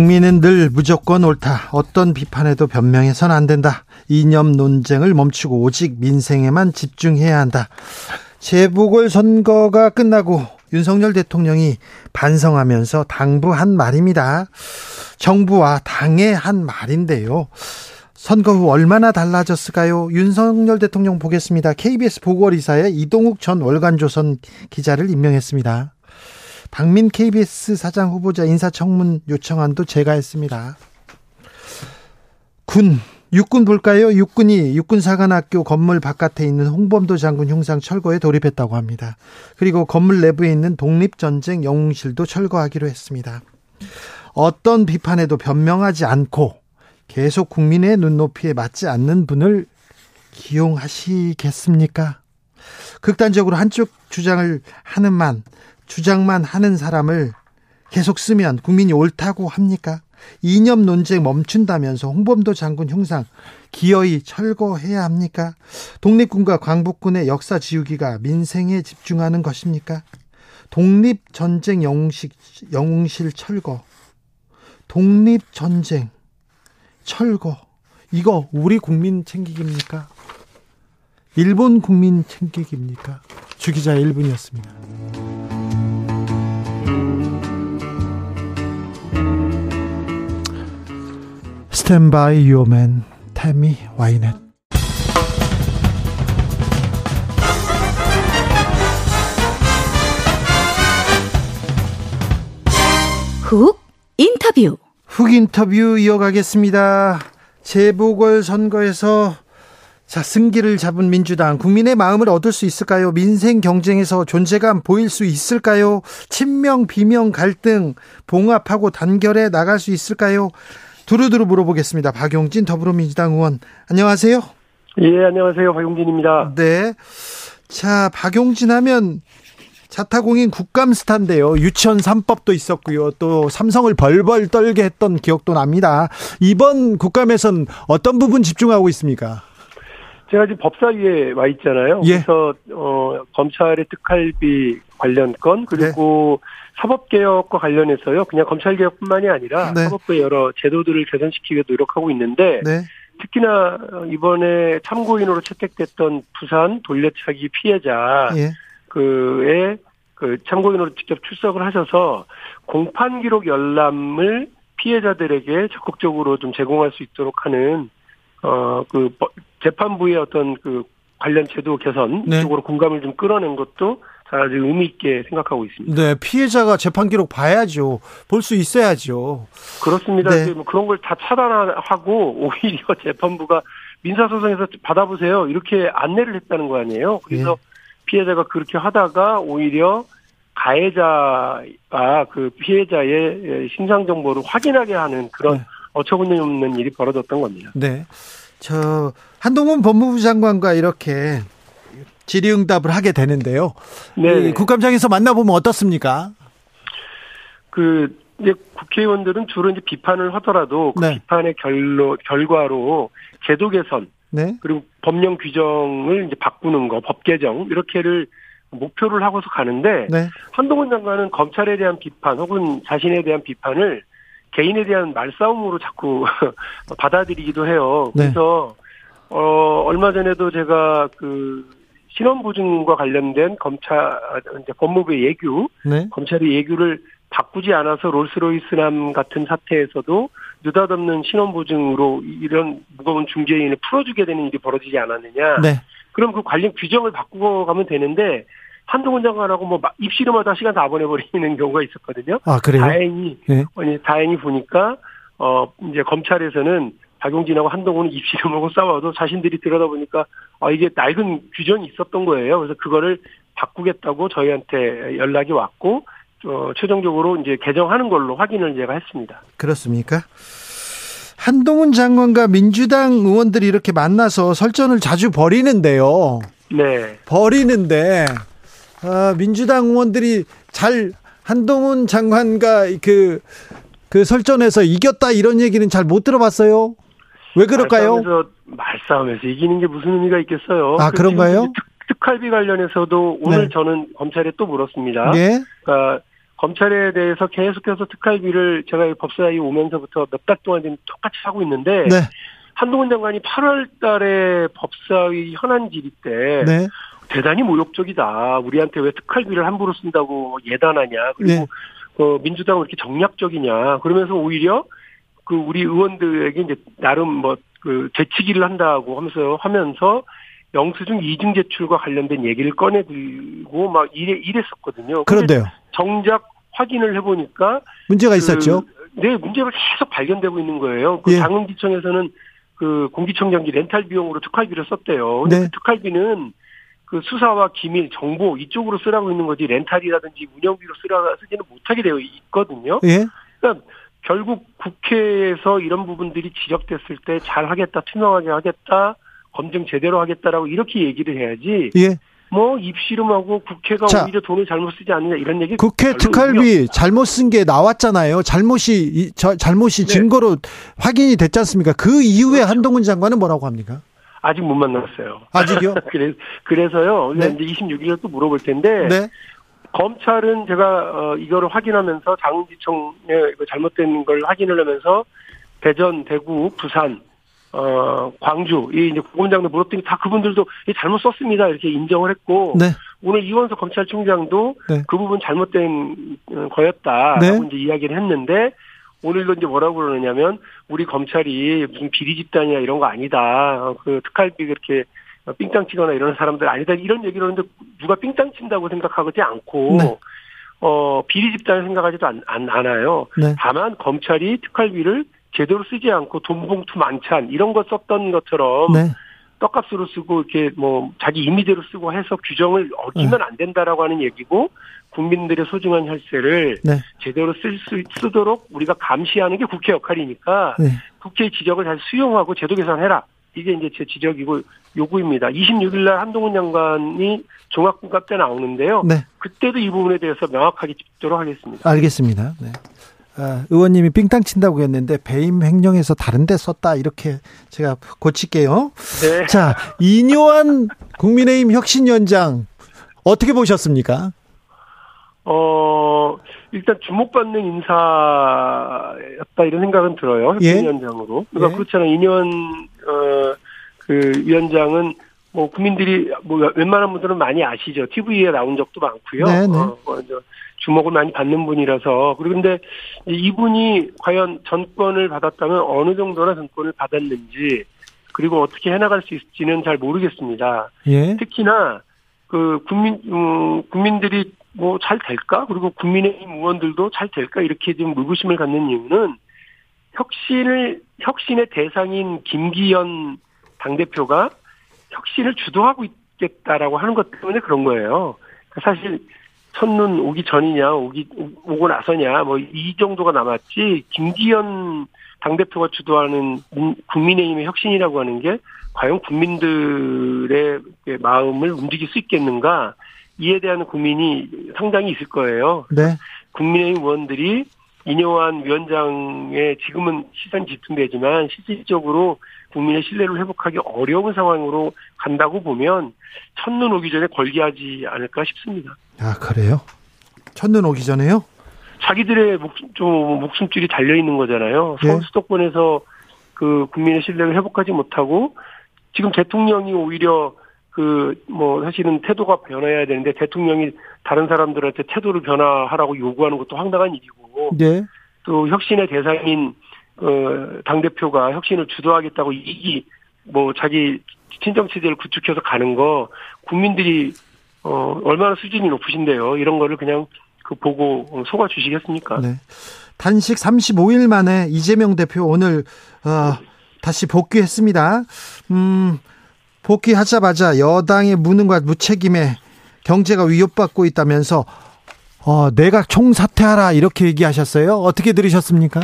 국민은 늘 무조건 옳다. 어떤 비판에도 변명해선 안 된다. 이념 논쟁을 멈추고 오직 민생에만 집중해야 한다. 재보궐 선거가 끝나고 윤석열 대통령이 반성하면서 당부한 말입니다. 정부와 당의 한 말인데요. 선거 후 얼마나 달라졌을까요? 윤석열 대통령 보겠습니다. KBS 보궐이사에 이동욱 전 월간조선 기자를 임명했습니다. 박민 KBS 사장 후보자 인사청문 요청안도 제가 했습니다. 군 육군 볼까요? 육군이 육군사관학교 건물 바깥에 있는 홍범도 장군 흉상 철거에 돌입했다고 합니다. 그리고 건물 내부에 있는 독립전쟁 영웅실도 철거하기로 했습니다. 어떤 비판에도 변명하지 않고 계속 국민의 눈높이에 맞지 않는 분을 기용하시겠습니까? 극단적으로 한쪽 주장을 하는 만, 주장만 하는 사람을 계속 쓰면 국민이 옳다고 합니까? 이념 논쟁 멈춘다면서 홍범도 장군 흉상 기어이 철거해야 합니까? 독립군과 광복군의 역사 지우기가 민생에 집중하는 것입니까? 독립 전쟁 영웅식, 영웅실 철거, 독립 전쟁 철거, 이거 우리 국민 챙기기입니까? 일본 국민 챙기기입니까? 주기자 1분이었습니다. 스탠바이 유어맨 태미 와이넷 훅 인터뷰 훅 인터뷰 이어가겠습니다. 재보궐 선거에서 자, 승기를 잡은 민주당 국민의 마음을 얻을 수 있을까요? 민생 경쟁에서 존재감 보일 수 있을까요? 친명 비명 갈등 봉합하고 단결해 나갈 수 있을까요? 두루두루 물어보겠습니다. 박용진 더불어민주당 의원 안녕하세요. 예, 안녕하세요. 박용진입니다. 네. 자, 박용진 하면 자타공인 국감 스타인데요. 유치원 3법도 있었고요. 또 삼성을 벌벌 떨게 했던 기억도 납니다. 이번 국감에선 어떤 부분 집중하고 있습니까? 제가 지금 법사위에 와 있잖아요. 예. 그래서 어, 검찰의 특활비 관련 건 그리고 네. 사법개혁과 관련해서요. 그냥 검찰개혁뿐만이 아니라 네. 사법부의 여러 제도들을 개선시키기 위해 노력하고 있는데 네. 특히나 이번에 참고인으로 채택됐던 부산 돌려차기 피해자 예. 그의 그 참고인으로 직접 출석을 하셔서 공판 기록 열람을 피해자들에게 적극적으로 좀 제공할 수 있도록 하는 어 그 재판부의 어떤 그 관련 제도 개선 네. 쪽으로 공감을 좀 끌어낸 것도 아주 의미 있게 생각하고 있습니다. 네, 피해자가 재판 기록 봐야죠. 볼 수 있어야죠. 그렇습니다. 네. 뭐 그런 걸 다 차단하고 오히려 재판부가 민사소송에서 받아보세요. 이렇게 안내를 했다는 거 아니에요. 그래서 네. 피해자가 그렇게 하다가 오히려 가해자가 그 피해자의 신상 정보를 확인하게 하는 그런 네. 어처구니 없는 일이 벌어졌던 겁니다. 네. 저 한동훈 법무부 장관과 이렇게 질의응답을 하게 되는데요. 네. 국감장에서 만나보면 어떻습니까? 그 이제 국회의원들은 주로 이제 비판을 하더라도 그 네. 비판의 결로 결과로 제도 개선 네. 그리고 법령 규정을 이제 바꾸는 거, 법 개정 이렇게를 목표를 하고서 가는데 네. 한동훈 장관은 검찰에 대한 비판 혹은 자신에 대한 비판을 개인에 대한 말싸움으로 자꾸 받아들이기도 해요. 네. 그래서 어 얼마 전에도 제가 그 신원 보증과 관련된 검찰 이제 법무부의 예규 네. 검찰이 예규를 바꾸지 않아서 롤스로이스남 같은 사태에서도 느닷없는 신원 보증으로 이런 무거운 중재인을 풀어주게 되는 일이 벌어지지 않았느냐. 네. 그럼 그 관련 규정을 바꾸고 가면 되는데 한동훈 장관하고 뭐 입시름하다 시간 다 보내버리는 경우가 있었거든요. 아 그래요? 다행히 네. 아니 다행히 보니까 어 이제 검찰에서는 박용진하고 한동훈은 입시름하고 싸워도 자신들이 들여다보니까 아 이게 낡은 규정이 있었던 거예요. 그래서 그거를 바꾸겠다고 저희한테 연락이 왔고 어, 최종적으로 이제 개정하는 걸로 확인을 제가 했습니다. 그렇습니까? 한동훈 장관과 민주당 의원들이 이렇게 만나서 설전을 자주 벌이는데요. 네. 벌이는데 아, 민주당 의원들이 잘 한동훈 장관과 그, 그 설전에서 이겼다 이런 얘기는 잘 못 들어봤어요. 왜 그럴까요? 말싸움에서, 말싸움에서 이기는 게 무슨 의미가 있겠어요. 아, 그런가요? 특, 할비 관련해서도 오늘 네. 저는 검찰에 또 물었습니다. 네. 그러니까 검찰에 대해서 계속해서 특활비를 제가 법사위 오면서부터 몇 달 동안 지금 똑같이 하고 있는데 네. 한동훈 장관이 8월 달에 법사위 현안 질의 때 네. 대단히 모욕적이다. 우리한테 왜 특활비를 함부로 쓴다고 예단하냐. 그리고 네. 어, 민주당은 이렇게 정략적이냐. 그러면서 오히려 그 우리 의원들에게 이제 나름 뭐 그 재치기를 한다고 하면서 하면서 영수증 이중 제출과 관련된 얘기를 꺼내들고 막 이래 이랬었거든요. 그런데요. 정작 확인을 해보니까 문제가 그, 있었죠. 네, 문제가 계속 발견되고 있는 거예요. 그 예. 장흥지청에서는 그 공기청정기 렌탈 비용으로 특활비를 썼대요. 근데 네. 그 특활비는 그 수사와 기밀, 정보 이쪽으로 쓰라고 있는 거지 렌탈이라든지 운영비로 쓰라 쓰지는 못하게 되어 있거든요. 예. 그러니까 결국 국회에서 이런 부분들이 지적됐을 때 잘하겠다, 투명하게 하겠다, 검증 제대로 하겠다라고 이렇게 얘기를 해야지. 예. 뭐 입씨름하고 국회가 자, 오히려 돈을 잘못 쓰지 않느냐 이런 얘기. 국회 특활비 잘못 쓴 게 나왔잖아요. 잘못이 저, 잘못이 네. 증거로 확인이 됐지 않습니까? 그 이후에 그렇죠. 한동훈 장관은 뭐라고 합니까? 아직 못 만났어요. 아직요? 그래, 그래서요. 네. 이제 26일에 또 물어볼 텐데. 네. 검찰은 제가 어, 이거를 확인하면서 장흥지청에 잘못된 걸 확인을 하면서 대전, 대구, 부산, 어, 광주, 이 이제 고검장도 물었더니 다 그분들도 잘못 썼습니다. 이렇게 인정을 했고. 네. 오늘 이원석 검찰총장도 네. 그 부분 잘못된 어, 거였다라고 네. 이제 이야기를 했는데 오늘도 이제 뭐라고 그러느냐면 우리 검찰이 무슨 비리 집단이나 이런 거 아니다. 그 특활비 그렇게 삥땅 치거나 이런 사람들 아니다. 이런 얘기를 하는데 누가 삥땅 친다고 생각하지 않고 네. 어 비리 집단을 생각하지도 않, 않, 않아요. 네. 다만 검찰이 특활비를 제대로 쓰지 않고 돈봉투 만찬 이런 거 썼던 것처럼 네. 떡값으로 쓰고 이렇게 뭐 자기 임의대로 쓰고 해서 규정을 어기면 네. 안 된다라고 하는 얘기고 국민들의 소중한 혈세를 네. 제대로 쓸 수 쓰도록 우리가 감시하는 게 국회 역할이니까 네. 국회의 지적을 잘 수용하고 제도 개선해라. 이게 이제 제 지적이고 요구입니다. 26일 날 한동훈 장관이 종합군갑 때 나오는데요. 네. 그때도 이 부분에 대해서 명확하게 짚도록 하겠습니다. 알겠습니다. 네. 아, 의원님이 삥땅 친다고 했는데 배임 횡령해서 다른 데 썼다 이렇게 제가 고칠게요. 네. 자, 이뇨한 국민의힘 혁신위원장 어떻게 보셨습니까? 어, 일단 주목받는 인사였다 이런 생각은 들어요. 예. 혁신위원장으로. 그러니까 예. 그렇잖아요. 이뇨한 어, 그 위원장은 뭐 국민들이 뭐 웬만한 분들은 많이 아시죠. TV에 나온 적도 많고요. 네, 네. 어, 뭐 주목을 많이 받는 분이라서 그런데 이분이 과연 전권을 받았다면 어느 정도나 전권을 받았는지 그리고 어떻게 해나갈 수 있을지는 잘 모르겠습니다. 예. 특히나 그 국민 음, 국민들이 뭐 잘 될까 그리고 국민의힘 의원들도 잘 될까 이렇게 좀 의구심을 갖는 이유는 혁신을 혁신의 대상인 김기현 당 대표가 혁신을 주도하고 있겠다라고 하는 것 때문에 그런 거예요. 사실 첫눈 오기 전이냐, 오기, 오고 나서냐, 뭐, 이 정도가 남았지, 김기현 당 대표가 주도하는 국민의힘의 혁신이라고 하는 게, 과연 국민들의 마음을 움직일 수 있겠는가, 이에 대한 고민이 상당히 있을 거예요. 네. 국민의힘 의원들이 이뇨한 위원장의 지금은 시선 집중되지만 실질적으로 국민의 신뢰를 회복하기 어려운 상황으로 간다고 보면 첫눈 오기 전에 걸기하지 않을까 싶습니다. 아 그래요? 첫눈 오기 전에요? 자기들의 목숨, 좀 목숨줄이 달려 있는 거잖아요. 예. 서울 수도권에서 그 국민의 신뢰를 회복하지 못하고 지금 대통령이 오히려 그 뭐 사실은 태도가 변해야 되는데 대통령이 다른 사람들한테 태도를 변화하라고 요구하는 것도 황당한 일이고 네. 또 혁신의 대상인 어, 당 대표가 혁신을 주도하겠다고 이기, 뭐, 자기 친정 체제를 구축해서 가는 거, 국민들이, 어, 얼마나 수준이 높으신데요. 이런 거를 그냥 그 보고 속아 주시겠습니까? 네. 단식 35일 만에 이재명 대표 오늘, 어, 다시 복귀했습니다. 음, 복귀하자마자 여당의 무능과 무책임에 경제가 위협받고 있다면서 어, 내가 총사퇴하라 이렇게 얘기하셨어요. 어떻게 들으셨습니까?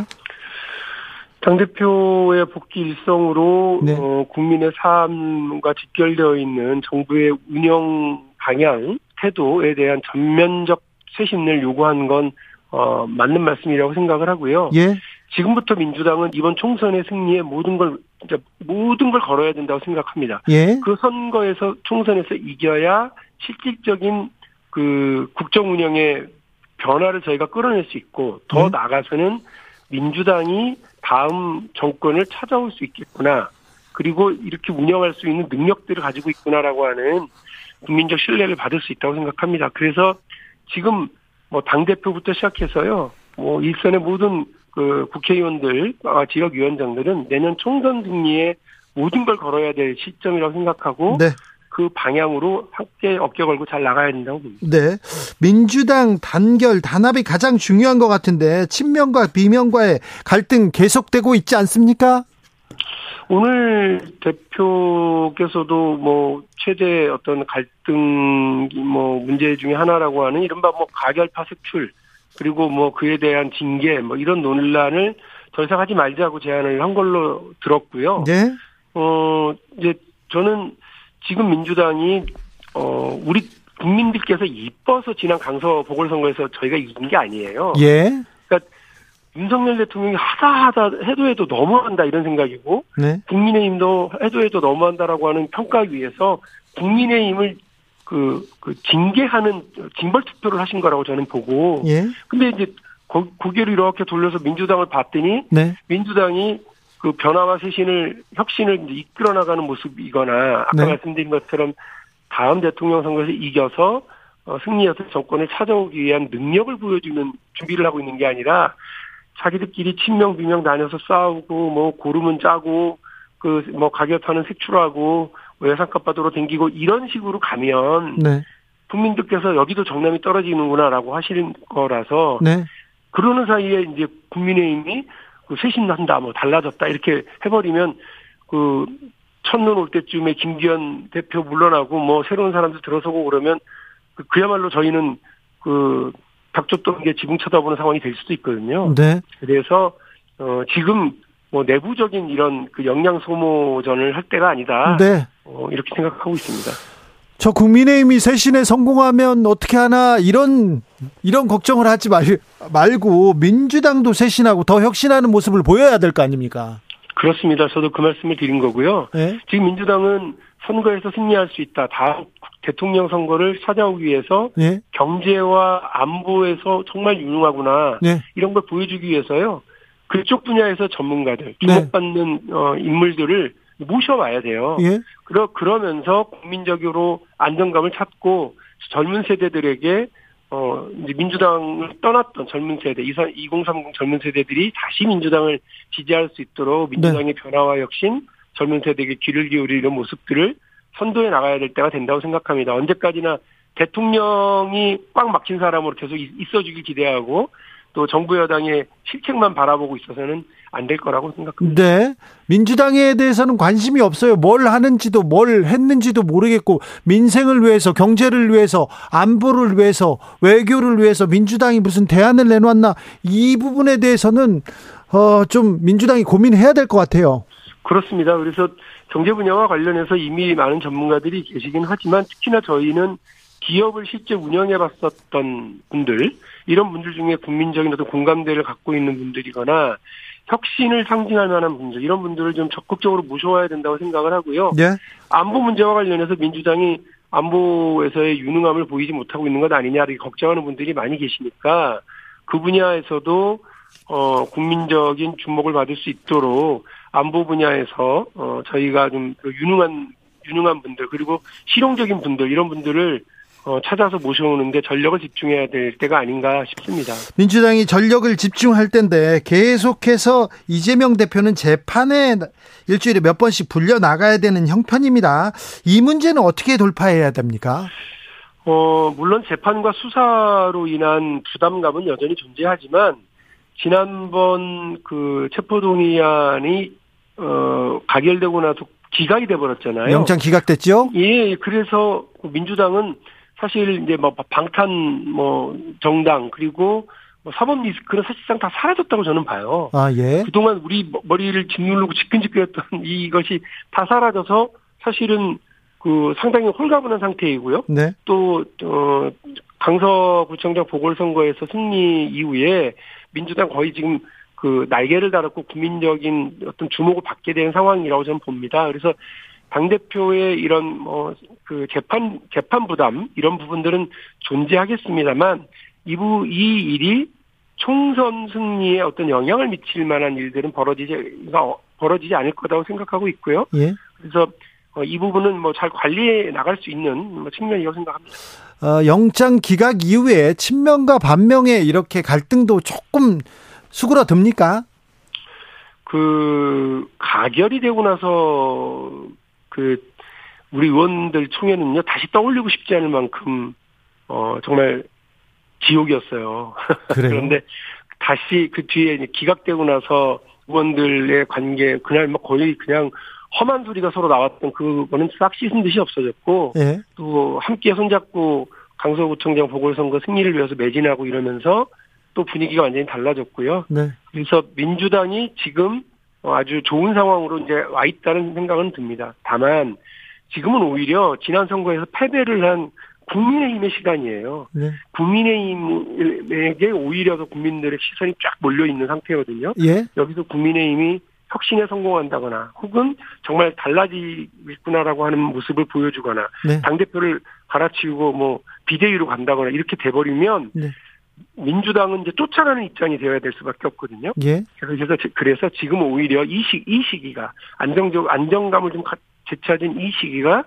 당대표의 복귀 일성으로 네. 어, 국민의 삶과 직결되어 있는 정부의 운영 방향, 태도에 대한 전면적 쇄신을 요구한 건 어, 맞는 말씀이라고 생각을 하고요. 예. 지금부터 민주당은 이번 총선의 승리에 모든 걸 모든 걸 걸어야 된다고 생각합니다. 예. 그 선거에서 총선에서 이겨야 실질적인 그 국정 운영의 변화를 저희가 끌어낼 수 있고 더 네. 나아가서는 민주당이 다음 정권을 찾아올 수 있겠구나. 그리고 이렇게 운영할 수 있는 능력들을 가지고 있구나라고 하는 국민적 신뢰를 받을 수 있다고 생각합니다. 그래서 지금 뭐 당대표부터 시작해서요. 뭐 일선의 모든 그 국회의원들, 아, 지역위원장들은 내년 총선 승리에 모든 걸 걸어야 될 시점이라고 생각하고 네. 그 방향으로 함께 어깨 걸고 잘 나가야 된다고 봅니다. 네. 민주당 단결, 단합이 가장 중요한 것 같은데 친명과 비명과의 갈등 계속되고 있지 않습니까? 오늘 대표께서도 뭐 최대 어떤 갈등 뭐 문제 중에 하나라고 하는 이른바 뭐 가결파 색출 그리고 뭐 그에 대한 징계 뭐 이런 논란을 더 이상 하지 말자고 제안을 한 걸로 들었고요. 네. 어 이제 저는 지금 민주당이 어 우리 국민들께서 이뻐서 지난 강서 보궐선거에서 저희가 이긴 게 아니에요. 예. 그러니까 윤석열 대통령이 하다 하다 해도 해도 너무한다 이런 생각이고 네. 국민의힘도 해도 해도 너무한다라고 하는 평가 위에서 국민의힘을 그, 그 징계하는 징벌 투표를 하신 거라고 저는 보고. 예. 근데 이제 고, 고개를 이렇게 돌려서 민주당을 봤더니 네. 민주당이 그 변화와 쇄신을 혁신을 이끌어 나가는 모습이거나 아까 네. 말씀드린 것처럼 다음 대통령 선거에서 이겨서 어, 승리해서 정권을 찾아오기 위한 능력을 보여주는 준비를 하고 있는 게 아니라 자기들끼리 친명 비명 다녀서 싸우고 뭐 고름은 짜고 그 뭐 가격하는 색출하고 외상값 받으러 댕기고 이런 식으로 가면 네. 국민들께서 여기도 정남이 떨어지는구나라고 하시는 거라서 네. 그러는 사이에 이제 국민의힘이 그 쇄신한다, 뭐 달라졌다 이렇게 해버리면 그 첫눈 올 때쯤에 김기현 대표 물러나고 뭐 새로운 사람들 들어서고 그러면 그 그야말로 저희는 그 닥쳤던 게 지붕 쳐다보는 상황이 될 수도 있거든요. 네. 그래서 어 지금 뭐 내부적인 이런 그 역량 소모전을 할 때가 아니다. 네. 어 이렇게 생각하고 있습니다. 저 국민의힘이 쇄신에 성공하면 어떻게 하나 이런 이런 걱정을 하지 말, 말고 민주당도 쇄신하고 더 혁신하는 모습을 보여야 될 거 아닙니까? 그렇습니다. 저도 그 말씀을 드린 거고요. 네? 지금 민주당은 선거에서 승리할 수 있다. 다음 대통령 선거를 찾아오기 위해서 네? 경제와 안보에서 정말 유능하구나. 네? 이런 걸 보여주기 위해서요. 그쪽 분야에서 전문가들, 주목받는 네. 어, 인물들을 모셔와야 돼요. 예? 그러, 그러면서 국민적으로 안정감을 찾고 젊은 세대들에게 어, 이제 민주당을 떠났던 젊은 세대, 2030 젊은 세대들이 다시 민주당을 지지할 수 있도록 민주당의 네. 변화와 혁신, 젊은 세대에게 귀를 기울이는 모습들을 선도해 나가야 될 때가 된다고 생각합니다. 언제까지나 대통령이 꽉 막힌 사람으로 계속 있어주길 기대하고 또 정부 여당의 실책만 바라보고 있어서는 안 될 거라고 생각합니다. 네. 민주당에 대해서는 관심이 없어요. 뭘 하는지도 뭘 했는지도 모르겠고 민생을 위해서 경제를 위해서 안보를 위해서 외교를 위해서 민주당이 무슨 대안을 내놓았나 이 부분에 대해서는 어 좀 민주당이 고민해야 될 것 같아요. 그렇습니다. 그래서 경제 분야와 관련해서 이미 많은 전문가들이 계시긴 하지만 특히나 저희는 기업을 실제 운영해 봤었던 분들 이런 분들 중에 국민적인 어떤 공감대를 갖고 있는 분들이거나 혁신을 상징할 만한 분들 이런 분들을 좀 적극적으로 모셔와야 된다고 생각을 하고요. 네. 안보 문제와 관련해서 민주당이 안보에서의 유능함을 보이지 못하고 있는 것 아니냐 이렇게 걱정하는 분들이 많이 계시니까 그 분야에서도 어 국민적인 주목을 받을 수 있도록 안보 분야에서 어 저희가 좀그 유능한 유능한 분들 그리고 실용적인 분들 이런 분들을 어, 찾아서 모셔오는 데 전력을 집중해야 될 때가 아닌가 싶습니다. 민주당이 전력을 집중할 텐데 계속해서 이재명 대표는 재판에 일주일에 몇 번씩 불려 나가야 되는 형편입니다. 이 문제는 어떻게 돌파해야 됩니까? 어, 물론 재판과 수사로 인한 부담감은 여전히 존재하지만 지난번 그 체포동의안이 어, 가결되고 나서 기각이 돼 버렸잖아요. 영장 기각됐죠? 예, 그래서 민주당은 사실 이제 뭐 방탄 뭐 정당 그리고 뭐 사법 리스크는 사실상 다 사라졌다고 저는 봐요. 아 예. 그동안 우리 머리를 짓누르고 지끈지끈했던 이것이 다 사라져서 사실은 그 상당히 홀가분한 상태이고요. 네. 또 어, 강서구청장 보궐선거에서 승리 이후에 민주당 거의 지금 그 날개를 달았고 국민적인 어떤 주목을 받게 된 상황이라고 저는 봅니다. 그래서 당 대표의 이런 뭐 그 재판 재판 부담 이런 부분들은 존재하겠습니다만 이부 이 일이 총선 승리에 어떤 영향을 미칠 만한 일들은 벌어지지 벌어지지 않을 거라고 생각하고 있고요. 예. 그래서 어, 이 부분은 뭐 잘 관리해 나갈 수 있는 뭐 측면이라고 생각합니다. 어, 영장 기각 이후에 친명과 반명의 이렇게 갈등도 조금 수그러듭니까? 그 가결이 되고 나서 그 우리 의원들 총회는요 다시 떠올리고 싶지 않을 만큼 어 정말 지옥이었어요. 그런데 다시 그 뒤에 기각되고 나서 의원들의 관계 그날 뭐 거의 그냥 험한 소리가 서로 나왔던 그거는 싹 씻은 듯이 없어졌고 네. 또 함께 손잡고 강서구청장 보궐선거 승리를 위해서 매진하고 이러면서 또 분위기가 완전히 달라졌고요. 네. 그래서 민주당이 지금 아주 좋은 상황으로 이제 와 있다는 생각은 듭니다. 다만 지금은 오히려 지난 선거에서 패배를 한 국민의힘의 시간이에요. 네. 국민의힘에게 오히려 더 국민들의 시선이 쫙 몰려 있는 상태거든요. 예. 여기서 국민의힘이 혁신에 성공한다거나 혹은 정말 달라지겠구나라고 하는 모습을 보여주거나 네. 당 대표를 갈아치우고 뭐 비대위로 간다거나 이렇게 돼버리면 네. 민주당은 이제 쫓아가는 입장이 되어야 될 수밖에 없거든요. 예. 그래서 그래서 지금 오히려 이 시, 이 시기가 안정적 안정감을 좀 되찾은 이 시기가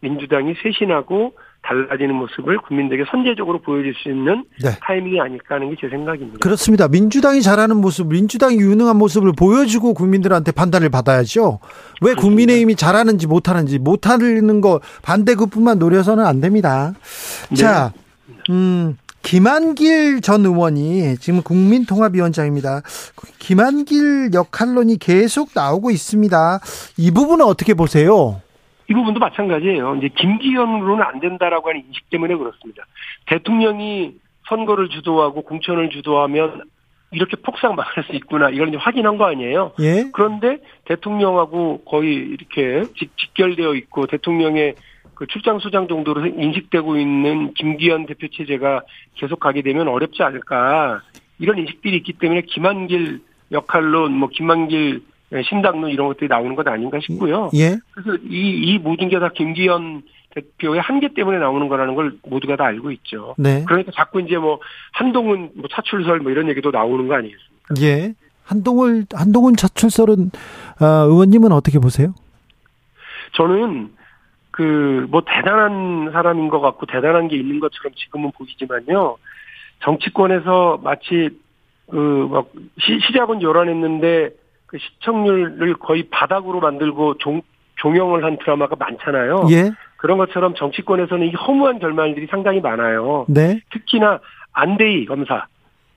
민주당이 쇄신하고 달라지는 모습을 국민들에게 선제적으로 보여줄 수 있는 네. 타이밍이 아닐까 하는 게 제 생각입니다. 그렇습니다. 민주당이 잘하는 모습, 민주당이 유능한 모습을 보여주고 국민들한테 판단을 받아야죠. 왜 국민의힘이 잘하는지 못하는지 못하는 거 반대급부만 노려서는 안 됩니다. 네. 자, 음, 김한길 전 의원이 지금 국민통합위원장입니다. 김한길 역할론이 계속 나오고 있습니다. 이 부분은 어떻게 보세요? 이 부분도 마찬가지예요. 이제 김기현으로는 안 된다라고 하는 인식 때문에 그렇습니다. 대통령이 선거를 주도하고 공천을 주도하면 이렇게 폭삭 막을 수 있구나. 이걸 이제 확인한 거 아니에요. 예? 그런데 대통령하고 거의 이렇게 직, 결되어 있고 대통령의 그 출장 수장 정도로 인식되고 있는 김기현 대표 체제가 계속 가게 되면 어렵지 않을까. 이런 인식들이 있기 때문에 김한길 역할로 뭐 김한길 예, 신당론 이런 것들이 나오는 것 아닌가 싶고요. 예. 그래서 이, 이 모든 게 다 김기현 대표의 한계 때문에 나오는 거라는 걸 모두가 다 알고 있죠. 네. 그러니까 자꾸 이제 뭐 한동훈 뭐 차출설 뭐 이런 얘기도 나오는 거 아니겠습니까? 예. 한동훈 한동훈 차출설은 어, 의원님은 어떻게 보세요? 저는 그 뭐 대단한 사람인 것 같고 대단한 게 있는 것처럼 지금은 보이지만요. 정치권에서 마치 그막 시작은 요란했는데 그 시청률을 거의 바닥으로 만들고 종, 종영을 한 드라마가 많잖아요. 예. 그런 것처럼 정치권에서는 이 허무한 결말들이 상당히 많아요. 네. 특히나 안대희 검사,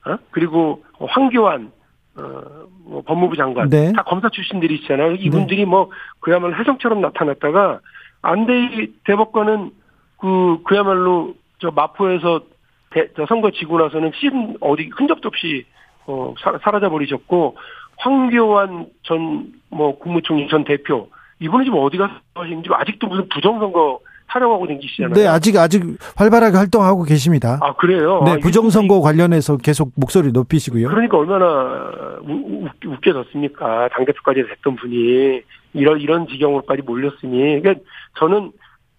어? 그리고 황교안 어, 뭐 법무부 장관 네. 다 검사 출신들이 있잖아요. 이분들이 네. 뭐 그야말로 해성처럼 나타났다가 안대희 대법관은 그 그야말로 저 마포에서 대, 저 선거 지고 나서는 신 어디 흔적도 없이 어, 사, 사라져 버리셨고 황교안 전 뭐 국무총리 전 대표 이분은 지금 어디 가서 하시는지 아직도 무슨 부정선거 하려고 댕기시잖아요. 네, 아직 아직 활발하게 활동하고 계십니다. 아 그래요? 네, 아, 부정선거 관련해서 계속 목소리 높이시고요. 그러니까 얼마나 우, 웃겨졌습니까? 당 대표까지 됐던 분이 이런 이런 지경으로까지 몰렸으니, 그러니까 저는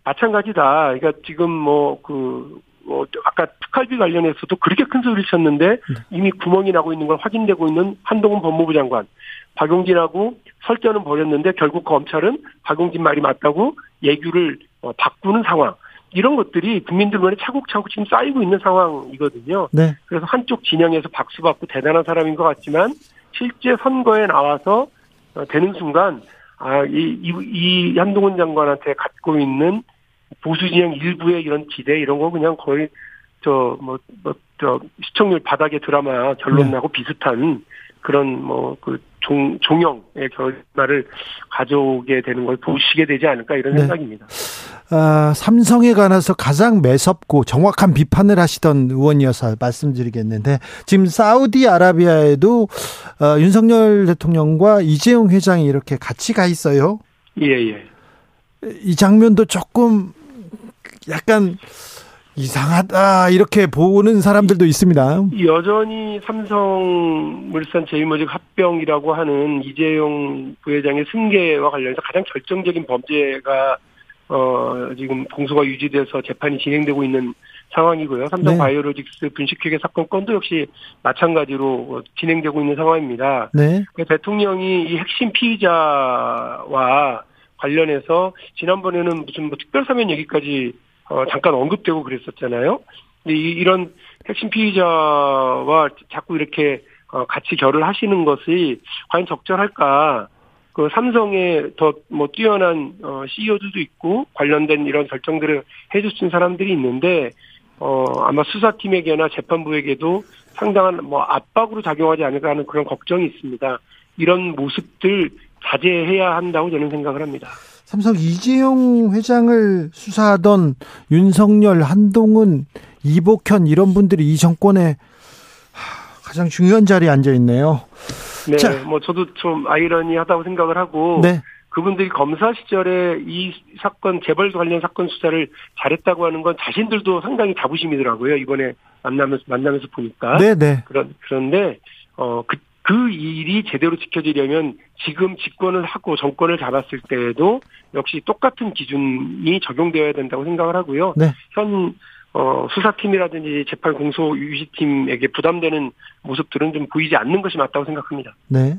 마찬가지다. 그러니까 지금 뭐그 뭐 아까 특활비 관련해서도 그렇게 큰 소리를 쳤는데 네. 이미 구멍이 나고 있는 걸 확인되고 있는 한동훈 법무부 장관 박용진하고 설전은 벌였는데 결국 검찰은 박용진 말이 맞다고 예규를 어, 바꾸는 상황 이런 것들이 국민들 간에 차곡차곡 지금 쌓이고 있는 상황이거든요. 네. 그래서 한쪽 진영에서 박수 받고 대단한 사람인 것 같지만 실제 선거에 나와서 어, 되는 순간 아, 이, 이, 이 한동훈 장관한테 갖고 있는 보수 진영 일부의 이런 기대 이런 거 그냥 거의 저 뭐 뭐 저 시청률 바닥의 드라마 결론 네. 나고 네. 비슷한 그런 뭐 그 종 종영의 결말을 가져오게 되는 걸 보시게 되지 않을까 이런 네. 생각입니다. 아, 삼성에 관해서 가장 매섭고 정확한 비판을 하시던 의원이어서 말씀드리겠는데 지금 사우디아라비아에도 어, 윤석열 대통령과 이재용 회장이 이렇게 같이 가 있어요. 예, 예. 이 장면도 조금 약간 이상하다 이렇게 보는 사람들도 있습니다. 여전히 삼성 물산 제일모직 합병이라고 하는 이재용 부회장의 승계와 관련해서 가장 결정적인 범죄가 어 지금 공소가 유지돼서 재판이 진행되고 있는 상황이고요. 삼성 네. 바이오로직스 분식회계 사건 건도 역시 마찬가지로 진행되고 있는 상황입니다. 네. 대통령이 이 핵심 피의자와 관련해서 지난번에는 무슨 뭐 특별사면 얘기까지 어, 잠깐 언급되고 그랬었잖아요. 근데 이, 이런 핵심 피의자와 자꾸 이렇게 어, 같이 결을 하시는 것이 과연 적절할까? 그 삼성의 더 뭐 뛰어난 어, CEO들도 있고 관련된 이런 결정들을 해주신 사람들이 있는데 어 아마 수사팀에게나 재판부에게도 상당한 뭐 압박으로 작용하지 않을까 하는 그런 걱정이 있습니다. 이런 모습들 자제해야 한다고 저는 생각을 합니다. 삼성 이재용 회장을 수사하던 윤석열, 한동훈, 이복현 이런 분들이 이 정권에 가장 중요한 자리에 앉아 있네요. 네, 자. 뭐 저도 좀 아이러니하다고 생각을 하고 네. 그분들이 검사 시절에 이 사건 재벌 관련 사건 수사를 잘했다고 하는 건 자신들도 상당히 자부심이더라고요. 이번에 만나면서 만나면서 보니까. 네, 네. 그런 그런데 어그 그 일이 제대로 지켜지려면 지금 집권을 하고 정권을 잡았을 때에도 역시 똑같은 기준이 적용되어야 된다고 생각을 하고요. 네. 현 어, 수사팀이라든지 재판 공소 유지팀에게 부담되는 모습들은 좀 보이지 않는 것이 맞다고 생각합니다. 네.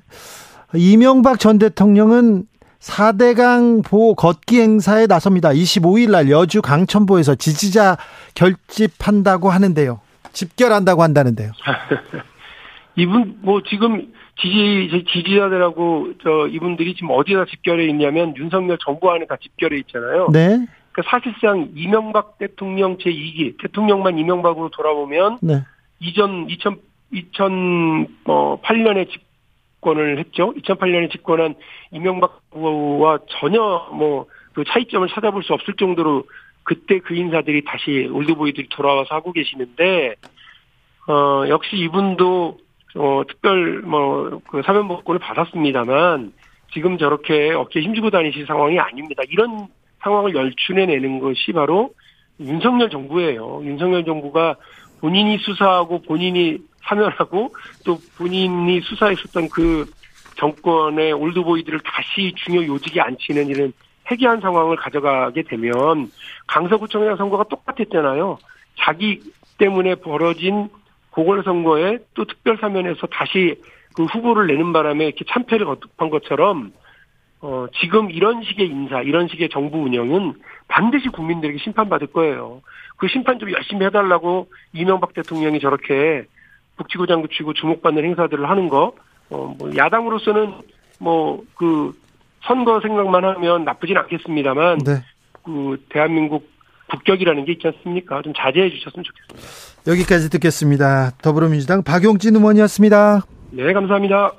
이명박 전 대통령은 4대강 보호 걷기 행사에 나섭니다. 25일 날 여주 강천보에서 지지자 결집한다고 하는데요. 집결한다고 한다는데요. 이분 뭐 지금 지지 지지자들하고 저 이분들이 지금 어디다 집결해 있냐면 윤석열 정부 안에 다 집결해 있잖아요. 네. 그 사실상 이명박 대통령 제2기 대통령만 이명박으로 돌아보면 네. 이전 2000 2008년에 집권을 했죠. 2008년에 집권한 이명박 후보와 전혀 뭐 그 차이점을 찾아볼 수 없을 정도로 그때 그 인사들이 다시 올드보이들이 돌아와서 하고 계시는데 어 역시 이분도 어, 특별, 뭐, 그 사면복권을 받았습니다만, 지금 저렇게 어깨에 힘주고 다니실 상황이 아닙니다. 이런 상황을 열춘해내는 것이 바로 윤석열 정부예요. 윤석열 정부가 본인이 수사하고 본인이 사면하고 또 본인이 수사했었던 그 정권의 올드보이들을 다시 중요 요직에 앉히는 이런 해괴한 상황을 가져가게 되면 강서구청장 선거가 똑같았잖아요. 자기 때문에 벌어진 보궐선거에 또 특별사면에서 다시 그 후보를 내는 바람에 이렇게 참패를 거듭한 것처럼 어, 지금 이런 식의 인사, 이런 식의 정부 운영은 반드시 국민들에게 심판받을 거예요. 그 심판 좀 열심히 해달라고 이명박 대통령이 저렇게 북치고 장구치고 주목받는 행사들을 하는 거, 어, 뭐 야당으로서는 뭐 그 선거 생각만 하면 나쁘진 않겠습니다만, 네. 그 대한민국 국격이라는 게 있지 않습니까? 좀 자제해 주셨으면 좋겠습니다. 여기까지 듣겠습니다. 더불어민주당 박용진 의원이었습니다. 네, 감사합니다.